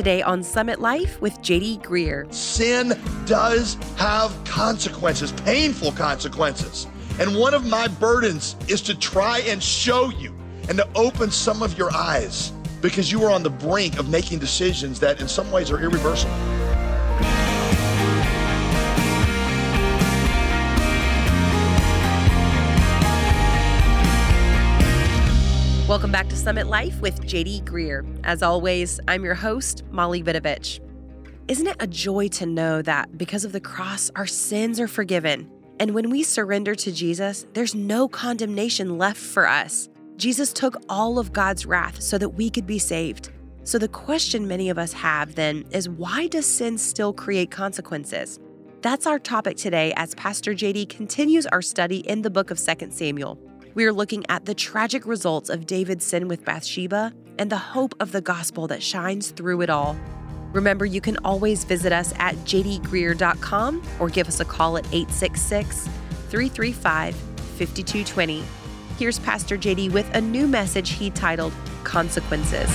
today on Summit Life with JD Greear. Sin does have consequences, painful consequences. And one of my burdens is to try and show you and to open some of your eyes because you are on the brink of making decisions that in some ways are irreversible. Welcome back to Summit Life with JD Greear. As always, I'm your host, Molly Vidovich. Isn't it a joy to know that because of the cross, our sins are forgiven? And when we surrender to Jesus, there's no condemnation left for us. Jesus took all of God's wrath so that we could be saved. So, the question many of us have then is why does sin still create consequences? That's our topic today as Pastor JD continues our study in the book of 2 Samuel. We are looking at the tragic results of David's sin with Bathsheba and the hope of the gospel that shines through it all. Remember, you can always visit us at jdgreear.com or give us a call at 866 335 5220. Here's Pastor JD with a new message he titled Consequences.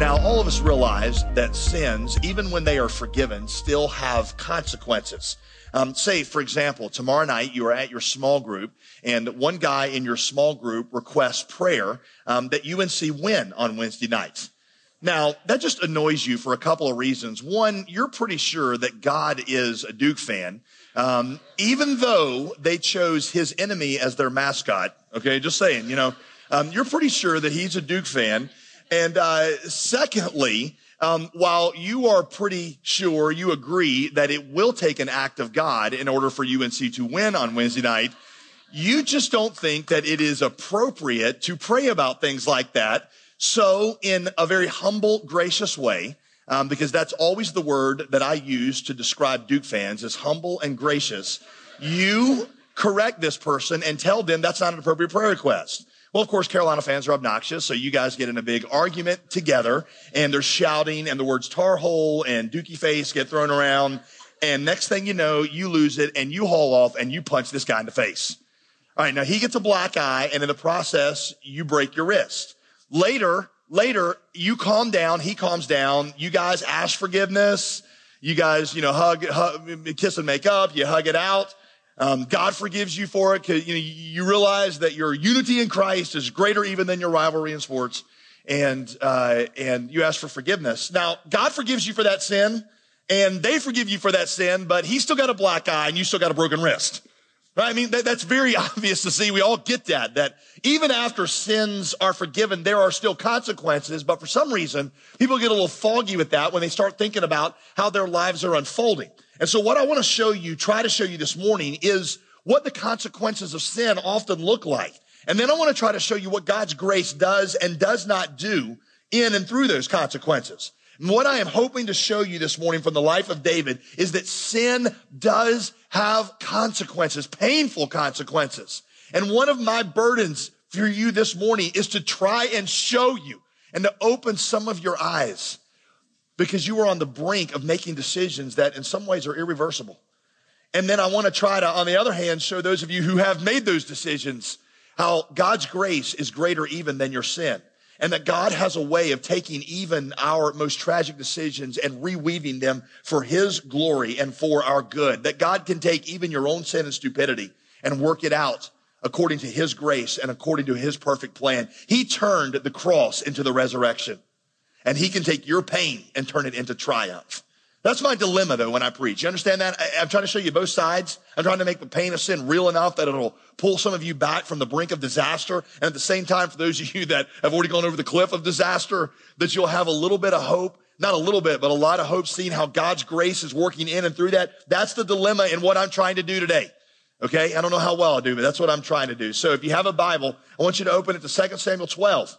Now, all of us realize that sins, even when they are forgiven, still have consequences. Um, say, for example, tomorrow night you are at your small group and one guy in your small group requests prayer um, that UNC win on Wednesday nights. Now, that just annoys you for a couple of reasons. One, you're pretty sure that God is a Duke fan, um, even though they chose his enemy as their mascot. Okay, just saying, you know, um, you're pretty sure that he's a Duke fan. And uh, secondly, um, while you are pretty sure you agree that it will take an act of God in order for UNC to win on Wednesday night, you just don't think that it is appropriate to pray about things like that. So, in a very humble, gracious way, um, because that's always the word that I use to describe Duke fans is humble and gracious. You correct this person and tell them that's not an appropriate prayer request. Well, of course, Carolina fans are obnoxious, so you guys get in a big argument together, and they're shouting, and the words Tar Hole and Dookie Face get thrown around, and next thing you know, you lose it, and you haul off, and you punch this guy in the face. All right, now he gets a black eye, and in the process, you break your wrist. Later, later, you calm down, he calms down, you guys ask forgiveness, you guys, you know, hug, hug kiss and make up, you hug it out. Um, God forgives you for it you, know, you realize that your unity in Christ is greater even than your rivalry in sports, and uh, and you ask for forgiveness. Now, God forgives you for that sin, and they forgive you for that sin, but He still got a black eye, and you still got a broken wrist. Right? I mean, that, that's very obvious to see. We all get that, that even after sins are forgiven, there are still consequences. But for some reason, people get a little foggy with that when they start thinking about how their lives are unfolding. And so what I want to show you, try to show you this morning is what the consequences of sin often look like. And then I want to try to show you what God's grace does and does not do in and through those consequences. And what I am hoping to show you this morning from the life of David is that sin does have consequences, painful consequences. And one of my burdens for you this morning is to try and show you and to open some of your eyes because you are on the brink of making decisions that in some ways are irreversible. And then I want to try to, on the other hand, show those of you who have made those decisions how God's grace is greater even than your sin. And that God has a way of taking even our most tragic decisions and reweaving them for His glory and for our good. That God can take even your own sin and stupidity and work it out according to His grace and according to His perfect plan. He turned the cross into the resurrection and he can take your pain and turn it into triumph. That's my dilemma though when I preach. You understand that? I, am trying to show you both sides. I'm trying to make the pain of sin real enough that it'll pull some of you back from the brink of disaster. And at the same time, for those of you that have already gone over the cliff of disaster, that you'll have a little bit of hope. Not a little bit, but a lot of hope seeing how God's grace is working in and through that. That's the dilemma in what I'm trying to do today. Okay. I don't know how well I do, but that's what I'm trying to do. So if you have a Bible, I want you to open it to 2 Samuel 12.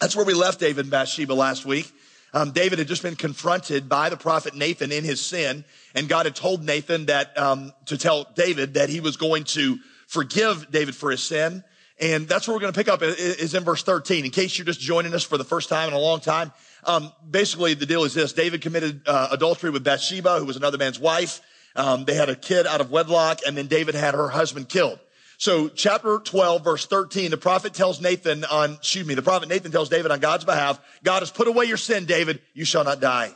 That's where we left David and Bathsheba last week. Um, David had just been confronted by the prophet Nathan in his sin, and God had told Nathan that um, to tell David that he was going to forgive David for his sin. And that's where we're going to pick up is in verse 13. In case you're just joining us for the first time in a long time, um, basically the deal is this: David committed uh, adultery with Bathsheba, who was another man's wife. Um, they had a kid out of wedlock, and then David had her husband killed. So chapter 12, verse 13, the prophet tells Nathan on, excuse me, the prophet Nathan tells David on God's behalf, God has put away your sin, David. You shall not die.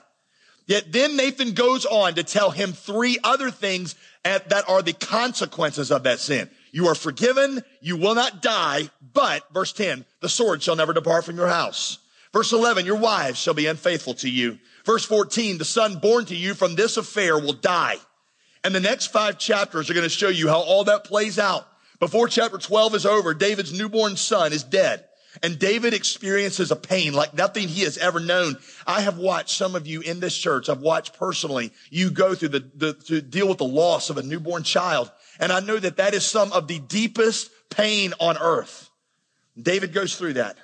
Yet then Nathan goes on to tell him three other things that are the consequences of that sin. You are forgiven. You will not die. But verse 10, the sword shall never depart from your house. Verse 11, your wives shall be unfaithful to you. Verse 14, the son born to you from this affair will die. And the next five chapters are going to show you how all that plays out. Before chapter 12 is over, David's newborn son is dead. And David experiences a pain like nothing he has ever known. I have watched some of you in this church. I've watched personally you go through the, the, to deal with the loss of a newborn child. And I know that that is some of the deepest pain on earth. David goes through that.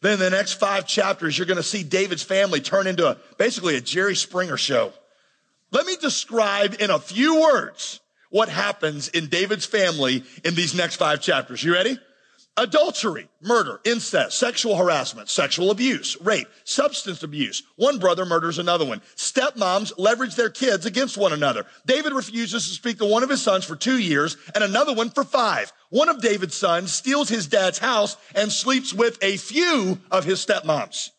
Then in the next five chapters, you're going to see David's family turn into a, basically a Jerry Springer show. Let me describe in a few words what happens in David's family in these next five chapters. You ready? Adultery, murder, incest, sexual harassment, sexual abuse, rape, substance abuse. One brother murders another one. Stepmoms leverage their kids against one another. David refuses to speak to one of his sons for two years and another one for five. One of David's sons steals his dad's house and sleeps with a few of his stepmoms.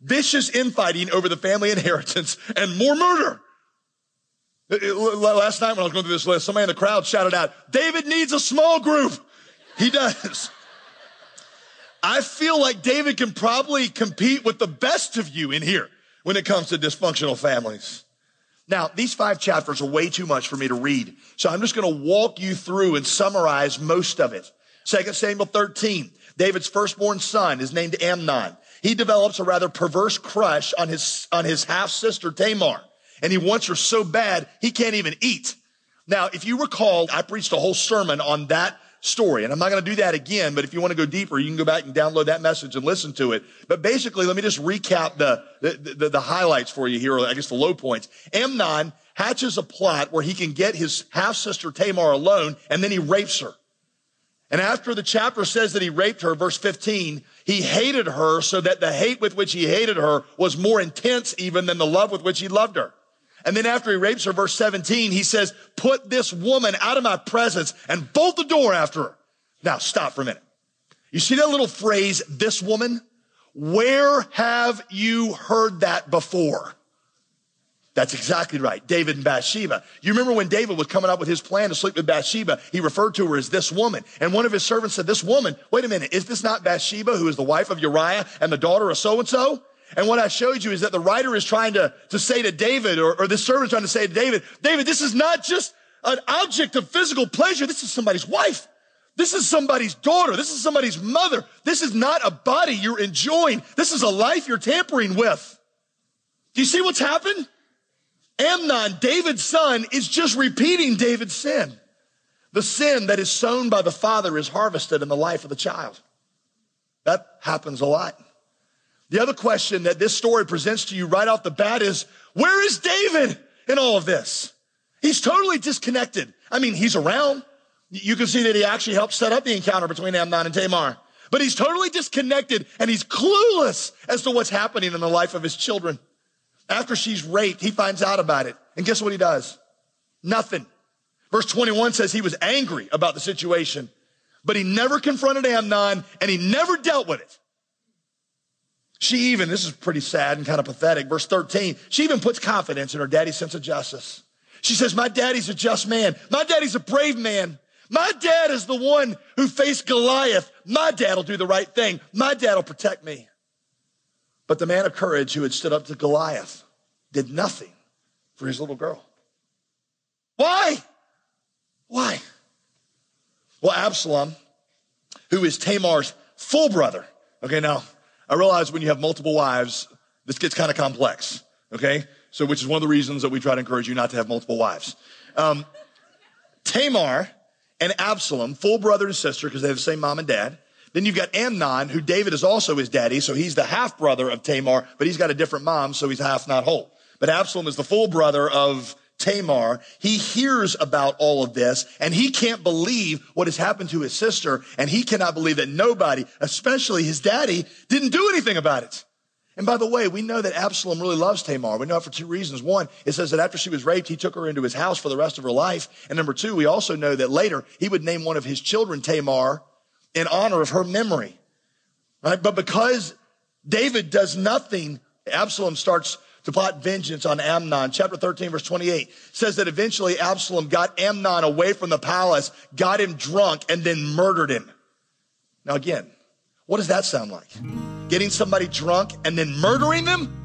Vicious infighting over the family inheritance and more murder. Last night when I was going through this list, somebody in the crowd shouted out, David needs a small group. He does. I feel like David can probably compete with the best of you in here when it comes to dysfunctional families. Now, these five chapters are way too much for me to read. So I'm just going to walk you through and summarize most of it. 2 Samuel 13, David's firstborn son is named Amnon. He develops a rather perverse crush on his, on his half sister Tamar. And he wants her so bad, he can't even eat. Now, if you recall, I preached a whole sermon on that story. And I'm not going to do that again, but if you want to go deeper, you can go back and download that message and listen to it. But basically, let me just recap the, the, the, the highlights for you here, or I guess the low points. Amnon hatches a plot where he can get his half sister Tamar alone, and then he rapes her. And after the chapter says that he raped her, verse 15, he hated her so that the hate with which he hated her was more intense even than the love with which he loved her. And then after he rapes her, verse 17, he says, put this woman out of my presence and bolt the door after her. Now stop for a minute. You see that little phrase, this woman? Where have you heard that before? That's exactly right. David and Bathsheba. You remember when David was coming up with his plan to sleep with Bathsheba, he referred to her as this woman. And one of his servants said, this woman, wait a minute, is this not Bathsheba who is the wife of Uriah and the daughter of so and so? And what I showed you is that the writer is trying to, to say to David, or, or the servant trying to say to David, David, this is not just an object of physical pleasure. This is somebody's wife. This is somebody's daughter. This is somebody's mother. This is not a body you're enjoying. This is a life you're tampering with. Do you see what's happened? Amnon, David's son, is just repeating David's sin. The sin that is sown by the father is harvested in the life of the child. That happens a lot. The other question that this story presents to you right off the bat is, where is David in all of this? He's totally disconnected. I mean, he's around. You can see that he actually helped set up the encounter between Amnon and Tamar. But he's totally disconnected and he's clueless as to what's happening in the life of his children. After she's raped, he finds out about it. And guess what he does? Nothing. Verse 21 says he was angry about the situation, but he never confronted Amnon and he never dealt with it. She even, this is pretty sad and kind of pathetic, verse 13, she even puts confidence in her daddy's sense of justice. She says, My daddy's a just man. My daddy's a brave man. My dad is the one who faced Goliath. My dad will do the right thing. My dad will protect me. But the man of courage who had stood up to Goliath did nothing for his little girl. Why? Why? Well, Absalom, who is Tamar's full brother. Okay, now I realize when you have multiple wives, this gets kind of complex. Okay. So, which is one of the reasons that we try to encourage you not to have multiple wives. Um, Tamar and Absalom, full brother and sister, because they have the same mom and dad. Then you've got Amnon, who David is also his daddy, so he's the half brother of Tamar, but he's got a different mom, so he's half not whole. But Absalom is the full brother of Tamar, he hears about all of this and he can't believe what has happened to his sister. And he cannot believe that nobody, especially his daddy, didn't do anything about it. And by the way, we know that Absalom really loves Tamar. We know it for two reasons. One, it says that after she was raped, he took her into his house for the rest of her life. And number two, we also know that later he would name one of his children Tamar in honor of her memory. Right? But because David does nothing, Absalom starts to plot vengeance on Amnon. Chapter 13, verse 28 says that eventually Absalom got Amnon away from the palace, got him drunk, and then murdered him. Now, again, what does that sound like? Getting somebody drunk and then murdering them?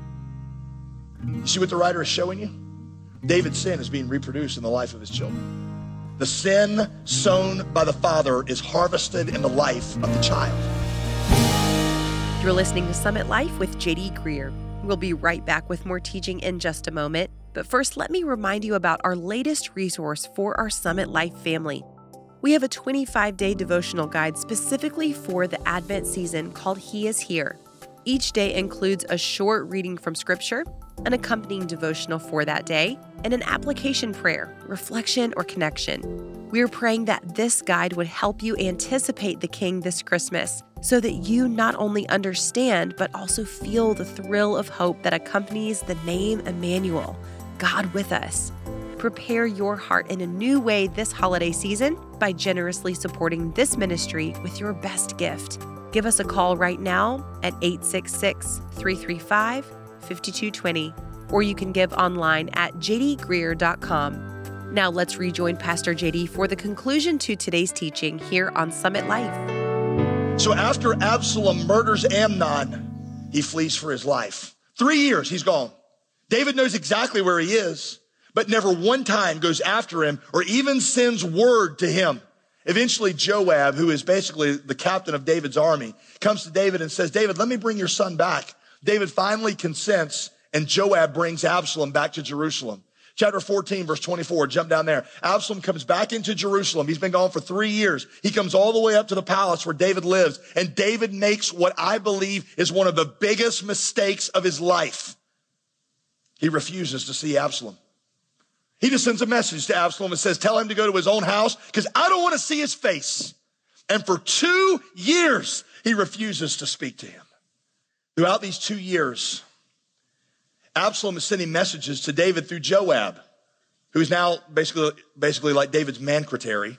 You see what the writer is showing you? David's sin is being reproduced in the life of his children. The sin sown by the father is harvested in the life of the child. You're listening to Summit Life with JD Greear. We'll be right back with more teaching in just a moment. But first, let me remind you about our latest resource for our Summit Life family. We have a 25 day devotional guide specifically for the Advent season called He is Here. Each day includes a short reading from Scripture, an accompanying devotional for that day, and an application prayer, reflection, or connection. We're praying that this guide would help you anticipate the King this Christmas so that you not only understand, but also feel the thrill of hope that accompanies the name Emmanuel, God with us. Prepare your heart in a new way this holiday season by generously supporting this ministry with your best gift. Give us a call right now at 866 335 5220, or you can give online at jdgreear.com. Now let's rejoin Pastor JD for the conclusion to today's teaching here on Summit Life. So after Absalom murders Amnon, he flees for his life. Three years he's gone. David knows exactly where he is, but never one time goes after him or even sends word to him. Eventually, Joab, who is basically the captain of David's army, comes to David and says, David, let me bring your son back. David finally consents and Joab brings Absalom back to Jerusalem. Chapter 14, verse 24, jump down there. Absalom comes back into Jerusalem. He's been gone for three years. He comes all the way up to the palace where David lives. And David makes what I believe is one of the biggest mistakes of his life. He refuses to see Absalom. He just sends a message to Absalom and says, tell him to go to his own house because I don't want to see his face. And for two years, he refuses to speak to him. Throughout these two years, Absalom is sending messages to David through Joab, who's now basically, basically like David's mancretary.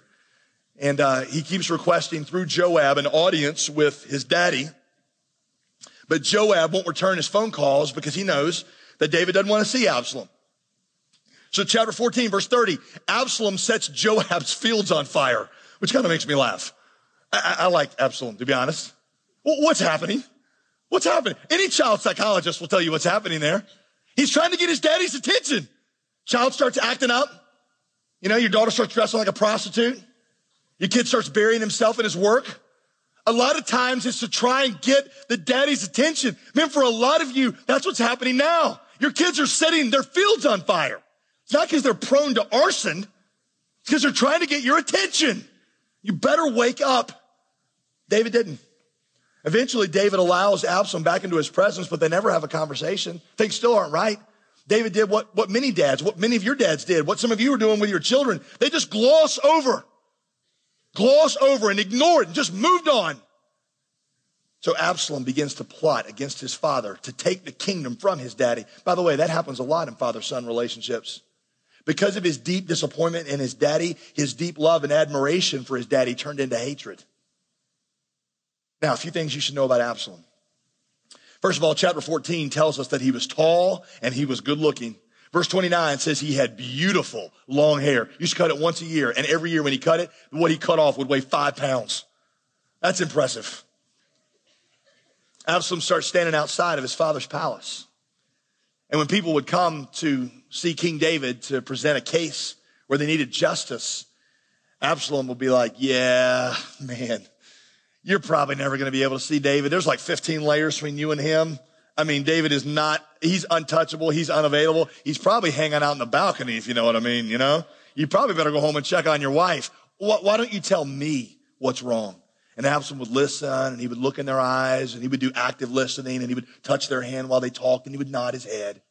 And uh, he keeps requesting through Joab an audience with his daddy. But Joab won't return his phone calls because he knows that David doesn't want to see Absalom. So chapter 14, verse 30, Absalom sets Joab's fields on fire, which kind of makes me laugh. I, I like Absalom, to be honest. What's happening? What's happening? Any child psychologist will tell you what's happening there. He's trying to get his daddy's attention. Child starts acting up. You know, your daughter starts dressing like a prostitute. Your kid starts burying himself in his work. A lot of times it's to try and get the daddy's attention. Man, for a lot of you, that's what's happening now. Your kids are setting their fields on fire. It's not because they're prone to arson. It's because they're trying to get your attention. You better wake up. David didn't. Eventually, David allows Absalom back into his presence, but they never have a conversation. Things still aren't right. David did what, what many dads, what many of your dads did, what some of you are doing with your children. They just gloss over, gloss over and ignore it and just moved on. So Absalom begins to plot against his father to take the kingdom from his daddy. By the way, that happens a lot in father son relationships. Because of his deep disappointment in his daddy, his deep love and admiration for his daddy turned into hatred. Now, a few things you should know about Absalom. First of all, chapter 14 tells us that he was tall and he was good looking. Verse 29 says he had beautiful long hair. You used to cut it once a year, and every year when he cut it, what he cut off would weigh five pounds. That's impressive. Absalom starts standing outside of his father's palace. And when people would come to see King David to present a case where they needed justice, Absalom would be like, Yeah, man, you're probably never going to be able to see David. There's like 15 layers between you and him. I mean, David is not, he's untouchable. He's unavailable. He's probably hanging out in the balcony, if you know what I mean, you know? You probably better go home and check on your wife. Why don't you tell me what's wrong? And Absalom would listen and he would look in their eyes and he would do active listening and he would touch their hand while they talked and he would nod his head. And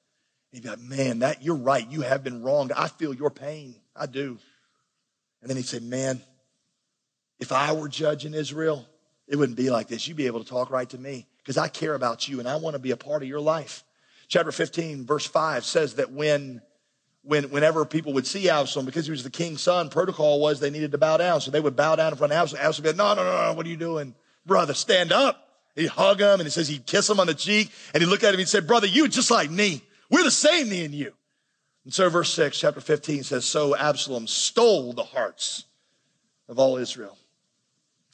he'd be like, man, that, you're right. You have been wronged. I feel your pain. I do. And then he'd say, man, if I were judging Israel, it wouldn't be like this. You'd be able to talk right to me because I care about you and I want to be a part of your life. Chapter 15, verse 5 says that when, when, whenever people would see Absalom, because he was the king's son, protocol was they needed to bow down. So they would bow down in front of Absalom. Absalom would be like, no, no, no, no, what are you doing? Brother, stand up. He'd hug him and he says he'd kiss him on the cheek and he'd look at him and say, brother, you just like me. We're the same, me and you. And so verse 6, chapter 15 says, So Absalom stole the hearts of all Israel.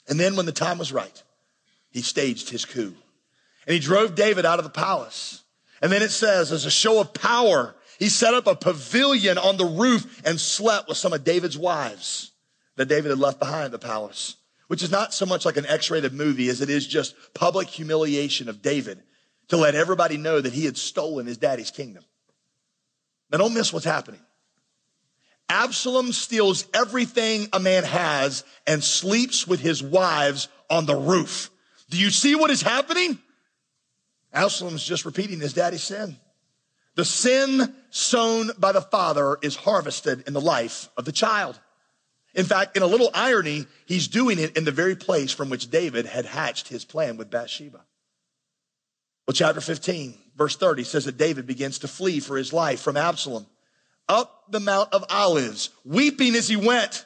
And then when the time was right, he staged his coup. And he drove David out of the palace. And then it says, as a show of power, he set up a pavilion on the roof and slept with some of David's wives that David had left behind the palace, which is not so much like an X-rated movie as it is just public humiliation of David to let everybody know that he had stolen his daddy's kingdom. Now don't miss what's happening. Absalom steals everything a man has and sleeps with his wives on the roof. Do you see what is happening? Absalom's just repeating his daddy's sin. The sin sown by the father is harvested in the life of the child. In fact, in a little irony, he's doing it in the very place from which David had hatched his plan with Bathsheba. Well, chapter 15, verse 30 says that David begins to flee for his life from Absalom up the Mount of Olives, weeping as he went.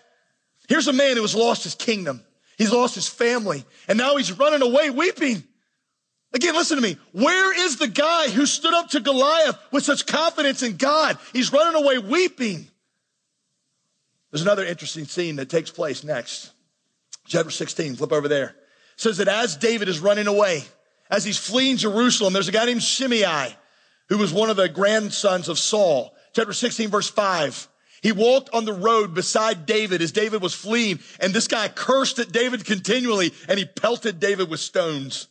Here's a man who has lost his kingdom. He's lost his family and now he's running away weeping. Again, listen to me. Where is the guy who stood up to Goliath with such confidence in God? He's running away weeping. There's another interesting scene that takes place next. Chapter 16, flip over there. It says that as David is running away, as he's fleeing Jerusalem, there's a guy named Shimei who was one of the grandsons of Saul. Chapter 16, verse 5. He walked on the road beside David as David was fleeing, and this guy cursed at David continually, and he pelted David with stones.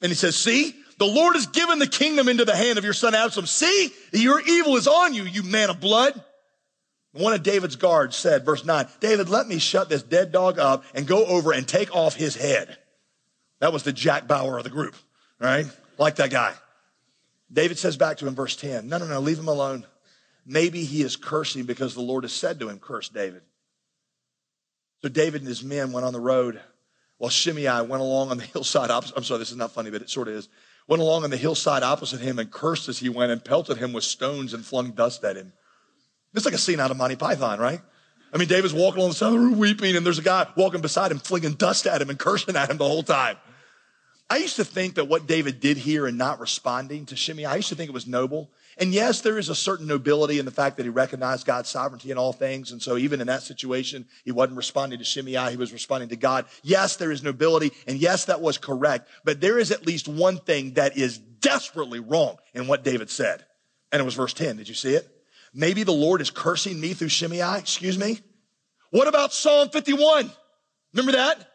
And he says, See, the Lord has given the kingdom into the hand of your son Absalom. See, your evil is on you, you man of blood. One of David's guards said, verse 9, David, let me shut this dead dog up and go over and take off his head. That was the Jack Bauer of the group, right? Like that guy. David says back to him, verse 10, no, no, no, leave him alone. Maybe he is cursing because the Lord has said to him, curse David. So David and his men went on the road while Shimei went along on the hillside opposite. I'm sorry, this is not funny, but it sort of is. Went along on the hillside opposite him and cursed as he went and pelted him with stones and flung dust at him. It's like a scene out of Monty Python, right? I mean, David's walking along the side of the road weeping, and there's a guy walking beside him, flinging dust at him and cursing at him the whole time. I used to think that what David did here in not responding to Shimei, I used to think it was noble. And yes, there is a certain nobility in the fact that he recognized God's sovereignty in all things. And so even in that situation, he wasn't responding to Shimei, he was responding to God. Yes, there is nobility. And yes, that was correct. But there is at least one thing that is desperately wrong in what David said. And it was verse 10. Did you see it? Maybe the Lord is cursing me through Shimei. Excuse me. What about Psalm 51? Remember that?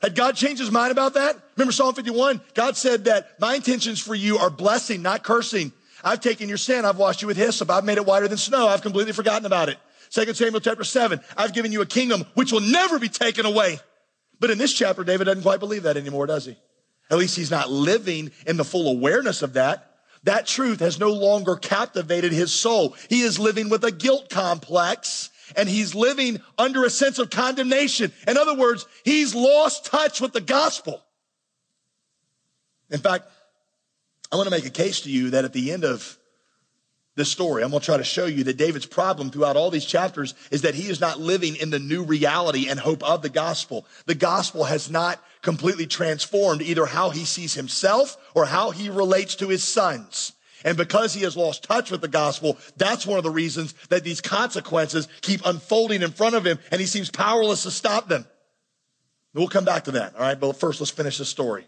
Had God changed his mind about that? Remember Psalm 51? God said that my intentions for you are blessing, not cursing. I've taken your sin. I've washed you with hyssop. I've made it whiter than snow. I've completely forgotten about it. Second Samuel chapter 7. I've given you a kingdom which will never be taken away. But in this chapter, David doesn't quite believe that anymore, does he? At least he's not living in the full awareness of that. That truth has no longer captivated his soul. He is living with a guilt complex and he's living under a sense of condemnation. In other words, he's lost touch with the gospel. In fact, I want to make a case to you that at the end of this story, I'm going to try to show you that David's problem throughout all these chapters is that he is not living in the new reality and hope of the gospel. The gospel has not completely transformed either how he sees himself or how he relates to his sons. And because he has lost touch with the gospel, that's one of the reasons that these consequences keep unfolding in front of him and he seems powerless to stop them. We'll come back to that. All right. But first, let's finish the story.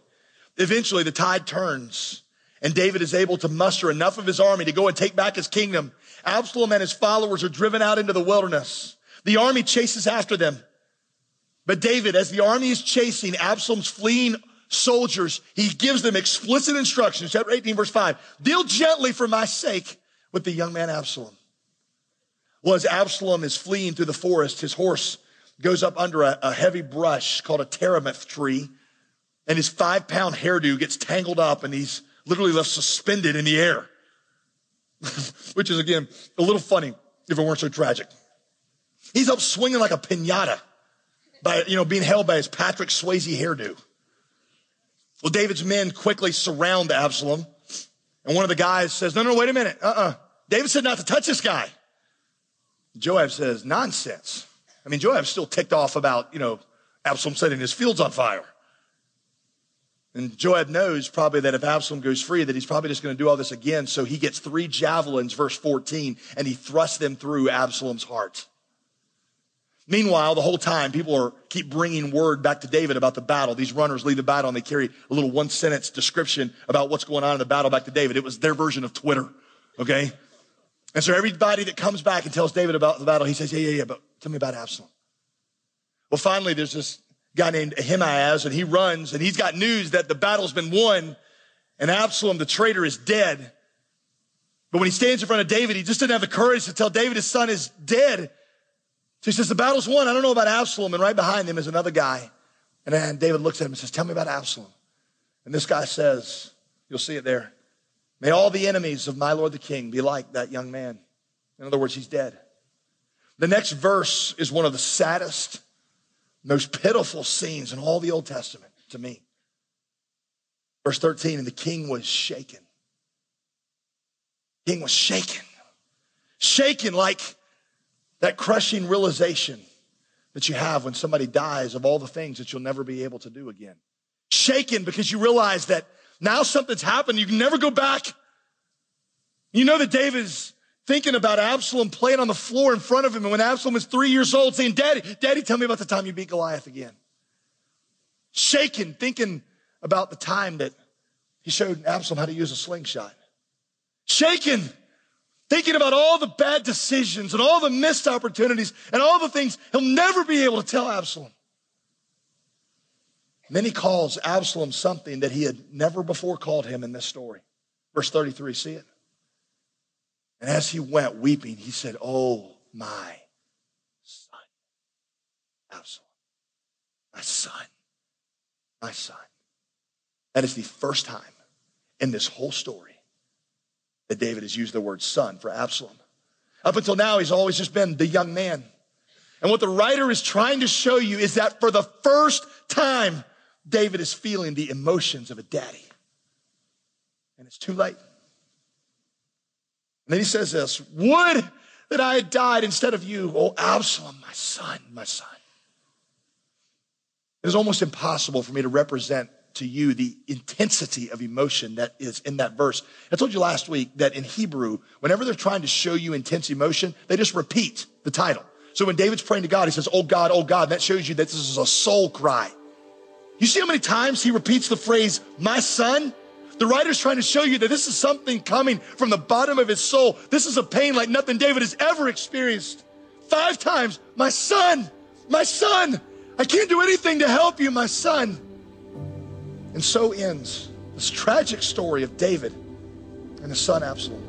Eventually, the tide turns and David is able to muster enough of his army to go and take back his kingdom. Absalom and his followers are driven out into the wilderness. The army chases after them. But David, as the army is chasing Absalom's fleeing soldiers, he gives them explicit instructions. Chapter 18, verse 5. Deal gently for my sake with the young man Absalom. Well, as Absalom is fleeing through the forest, his horse goes up under a, a heavy brush called a terebinth tree, and his five pound hairdo gets tangled up and he's literally left suspended in the air. Which is again a little funny if it weren't so tragic. He's up swinging like a pinata by, you know, being held by his Patrick Swayze hairdo. Well, David's men quickly surround Absalom. And one of the guys says, no, no, wait a minute. Uh-uh. David said not to touch this guy. Joab says, nonsense. I mean, Joab's still ticked off about, you know, Absalom setting his fields on fire. And Joab knows probably that if Absalom goes free, that he's probably just going to do all this again. So he gets three javelins, verse 14, and he thrusts them through Absalom's heart. Meanwhile, the whole time, people are keep bringing word back to David about the battle. These runners leave the battle and they carry a little one sentence description about what's going on in the battle back to David. It was their version of Twitter. Okay. And so everybody that comes back and tells David about the battle, he says, yeah, yeah, yeah, but tell me about Absalom. Well, finally, there's this guy named Ahimaaz and he runs and he's got news that the battle's been won and Absalom, the traitor, is dead. But when he stands in front of David, he just didn't have the courage to tell David his son is dead. So he says, the battle's won. I don't know about Absalom. And right behind him is another guy. And then David looks at him and says, tell me about Absalom. And this guy says, you'll see it there. May all the enemies of my Lord the King be like that young man. In other words, he's dead. The next verse is one of the saddest, most pitiful scenes in all the Old Testament to me. Verse 13, and the king was shaken. king was shaken. Shaken like that crushing realization that you have when somebody dies of all the things that you'll never be able to do again. Shaken because you realize that now something's happened. You can never go back. You know that David's thinking about Absalom playing on the floor in front of him. And when Absalom was three years old, saying, Daddy, Daddy, tell me about the time you beat Goliath again. Shaken, thinking about the time that he showed Absalom how to use a slingshot. Shaken, thinking about all the bad decisions and all the missed opportunities and all the things he'll never be able to tell Absalom. And then he calls Absalom something that he had never before called him in this story. Verse 33, see it? And as he went weeping, he said, Oh, my son, Absalom, my son, my son. That is the first time in this whole story that David has used the word son for Absalom. Up until now, he's always just been the young man. And what the writer is trying to show you is that for the first time, David is feeling the emotions of a daddy. And it's too late. And then he says this Would that I had died instead of you, oh Absalom, my son, my son. It is almost impossible for me to represent to you the intensity of emotion that is in that verse. I told you last week that in Hebrew, whenever they're trying to show you intense emotion, they just repeat the title. So when David's praying to God, he says, Oh God, oh God, that shows you that this is a soul cry. You see how many times he repeats the phrase, my son? The writer's trying to show you that this is something coming from the bottom of his soul. This is a pain like nothing David has ever experienced. Five times, my son, my son, I can't do anything to help you, my son. And so ends this tragic story of David and his son Absalom.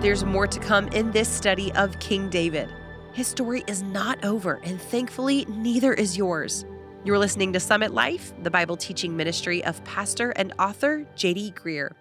There's more to come in this study of King David. His story is not over, and thankfully, neither is yours. You're listening to Summit Life, the Bible teaching ministry of pastor and author J.D. Greear.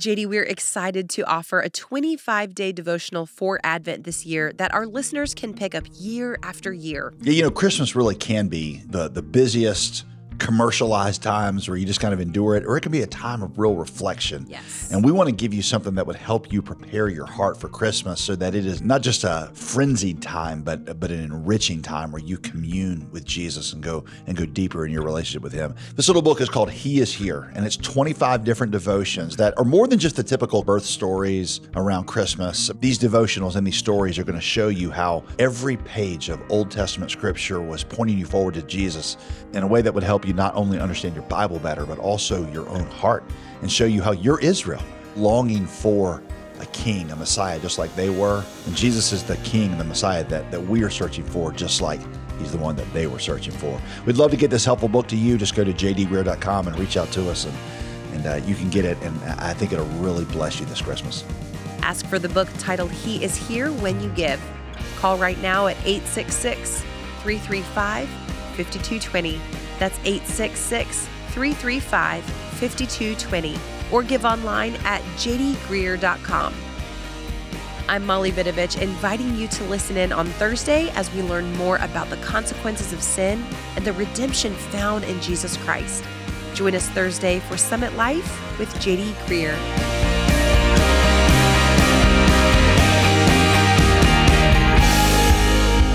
JD, we're excited to offer a 25 day devotional for Advent this year that our listeners can pick up year after year. Yeah, you know, Christmas really can be the, the busiest commercialized times where you just kind of endure it, or it can be a time of real reflection. Yes. And we want to give you something that would help you prepare your heart for Christmas so that it is not just a frenzied time, but but an enriching time where you commune with Jesus and go and go deeper in your relationship with him. This little book is called He is Here, and it's 25 different devotions that are more than just the typical birth stories around Christmas. These devotionals and these stories are going to show you how every page of Old Testament scripture was pointing you forward to Jesus in a way that would help you not only understand your Bible better, but also your own heart and show you how you're Israel, longing for a king, a Messiah, just like they were. And Jesus is the king and the Messiah that, that we are searching for, just like he's the one that they were searching for. We'd love to get this helpful book to you. Just go to jdgreear.com and reach out to us, and, and uh, you can get it. And I think it'll really bless you this Christmas. Ask for the book titled He is Here When You Give. Call right now at 866 335 5220. That's 866 335 5220 or give online at jdgreear.com. I'm Molly Vidovich, inviting you to listen in on Thursday as we learn more about the consequences of sin and the redemption found in Jesus Christ. Join us Thursday for Summit Life with JD Greear.